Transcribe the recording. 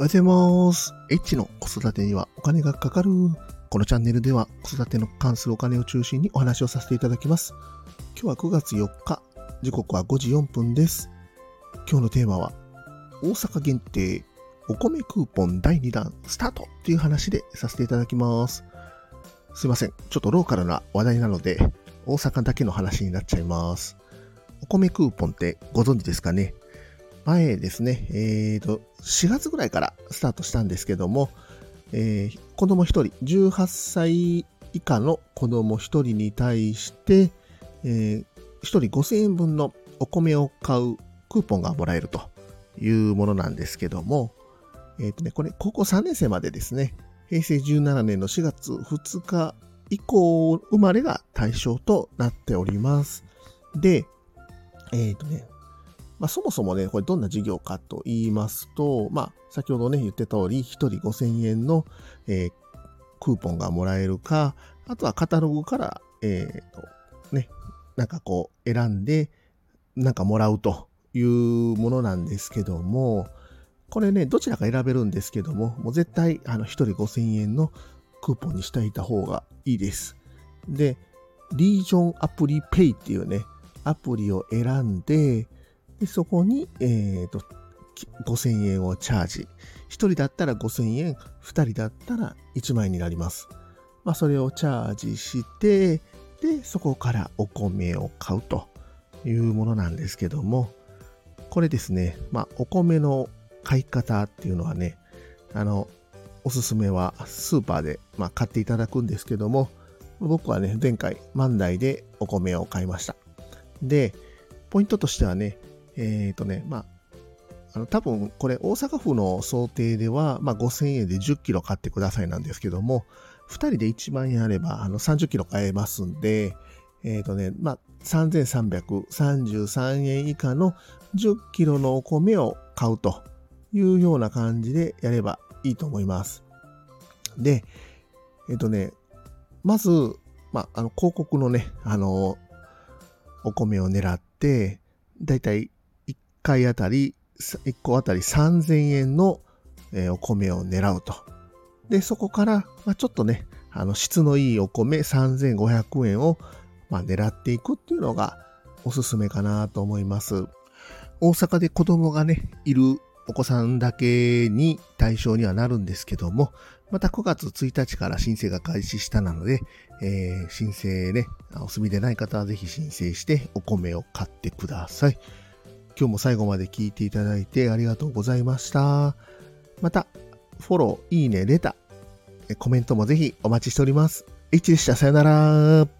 おはようございます。H の子育てにはお金がかかる。このチャンネルでは子育ての関するお金を中心にお話をさせていただきます。今日は9月4日、時刻は5時4分です。今日のテーマは、大阪限定お米クーポン第2弾スタートっていう話でさせていただきます。すいません。ちょっとローカルな話題なので、大阪だけの話になっちゃいます。お米クーポンってご存知ですかね？前ですね、えーと、4月ぐらいからスタートしたんですけども、えー、子供1人、18歳以下の子供1人に対して、えー、1人5000円分のお米を買うクーポンがもらえるというものなんですけども、えっ、ー、とね、これ高校3年生までですね、平成17年の4月2日以降生まれが対象となっております。で、えっ、ー、とね、まあ、そもそもね、これどんな事業かと言いますと、まあ、先ほどね、言ってた通り、1人5000円の、えー、クーポンがもらえるか、あとはカタログから、え、ー、と、ね、なんかこう、選んで、なんかもらうというものなんですけども、これね、どちらか選べるんですけども、もう絶対、あの、1人5000円のクーポンにしていた方がいいです。で、リージョンアプリペイっていうね、アプリを選んで、でそこに、えっ、ー、と、5000円をチャージ。1人だったら5000円、2人だったら1万円になります。まあ、それをチャージして、で、そこからお米を買うというものなんですけども、これですね、まあ、お米の買い方っていうのはね、あの、おすすめはスーパーで、まあ、買っていただくんですけども、僕はね、前回、万代でお米を買いました。で、ポイントとしてはね、えっ、ー、とね、まあ、あの、多分これ大阪府の想定では、まあ、5000円で10キロ買ってくださいなんですけども、2人で1万円あれば、あの、30キロ買えますんで、えっ、ー、とね、まあ、3333円以下の10キロのお米を買うというような感じでやればいいと思います。で、えっ、ー、とね、まず、まあ、あの、広告のね、あの、お米を狙って、だいたい回あたり、1個あたり3000円の、お米を狙うと。で、そこから、ちょっとね、あの、質のいいお米3500円を、狙っていくっていうのがおすすめかなと思います。大阪で子供がね、いるお子さんだけに対象にはなるんですけども、また9月1日から申請が開始したなので、えー、申請ね、お住みでない方はぜひ申請してお米を買ってください。今日も最後まで聞いていただいてありがとうございました。また、フォロー、いいね、レター、コメントもぜひお待ちしております。H でした。さよなら。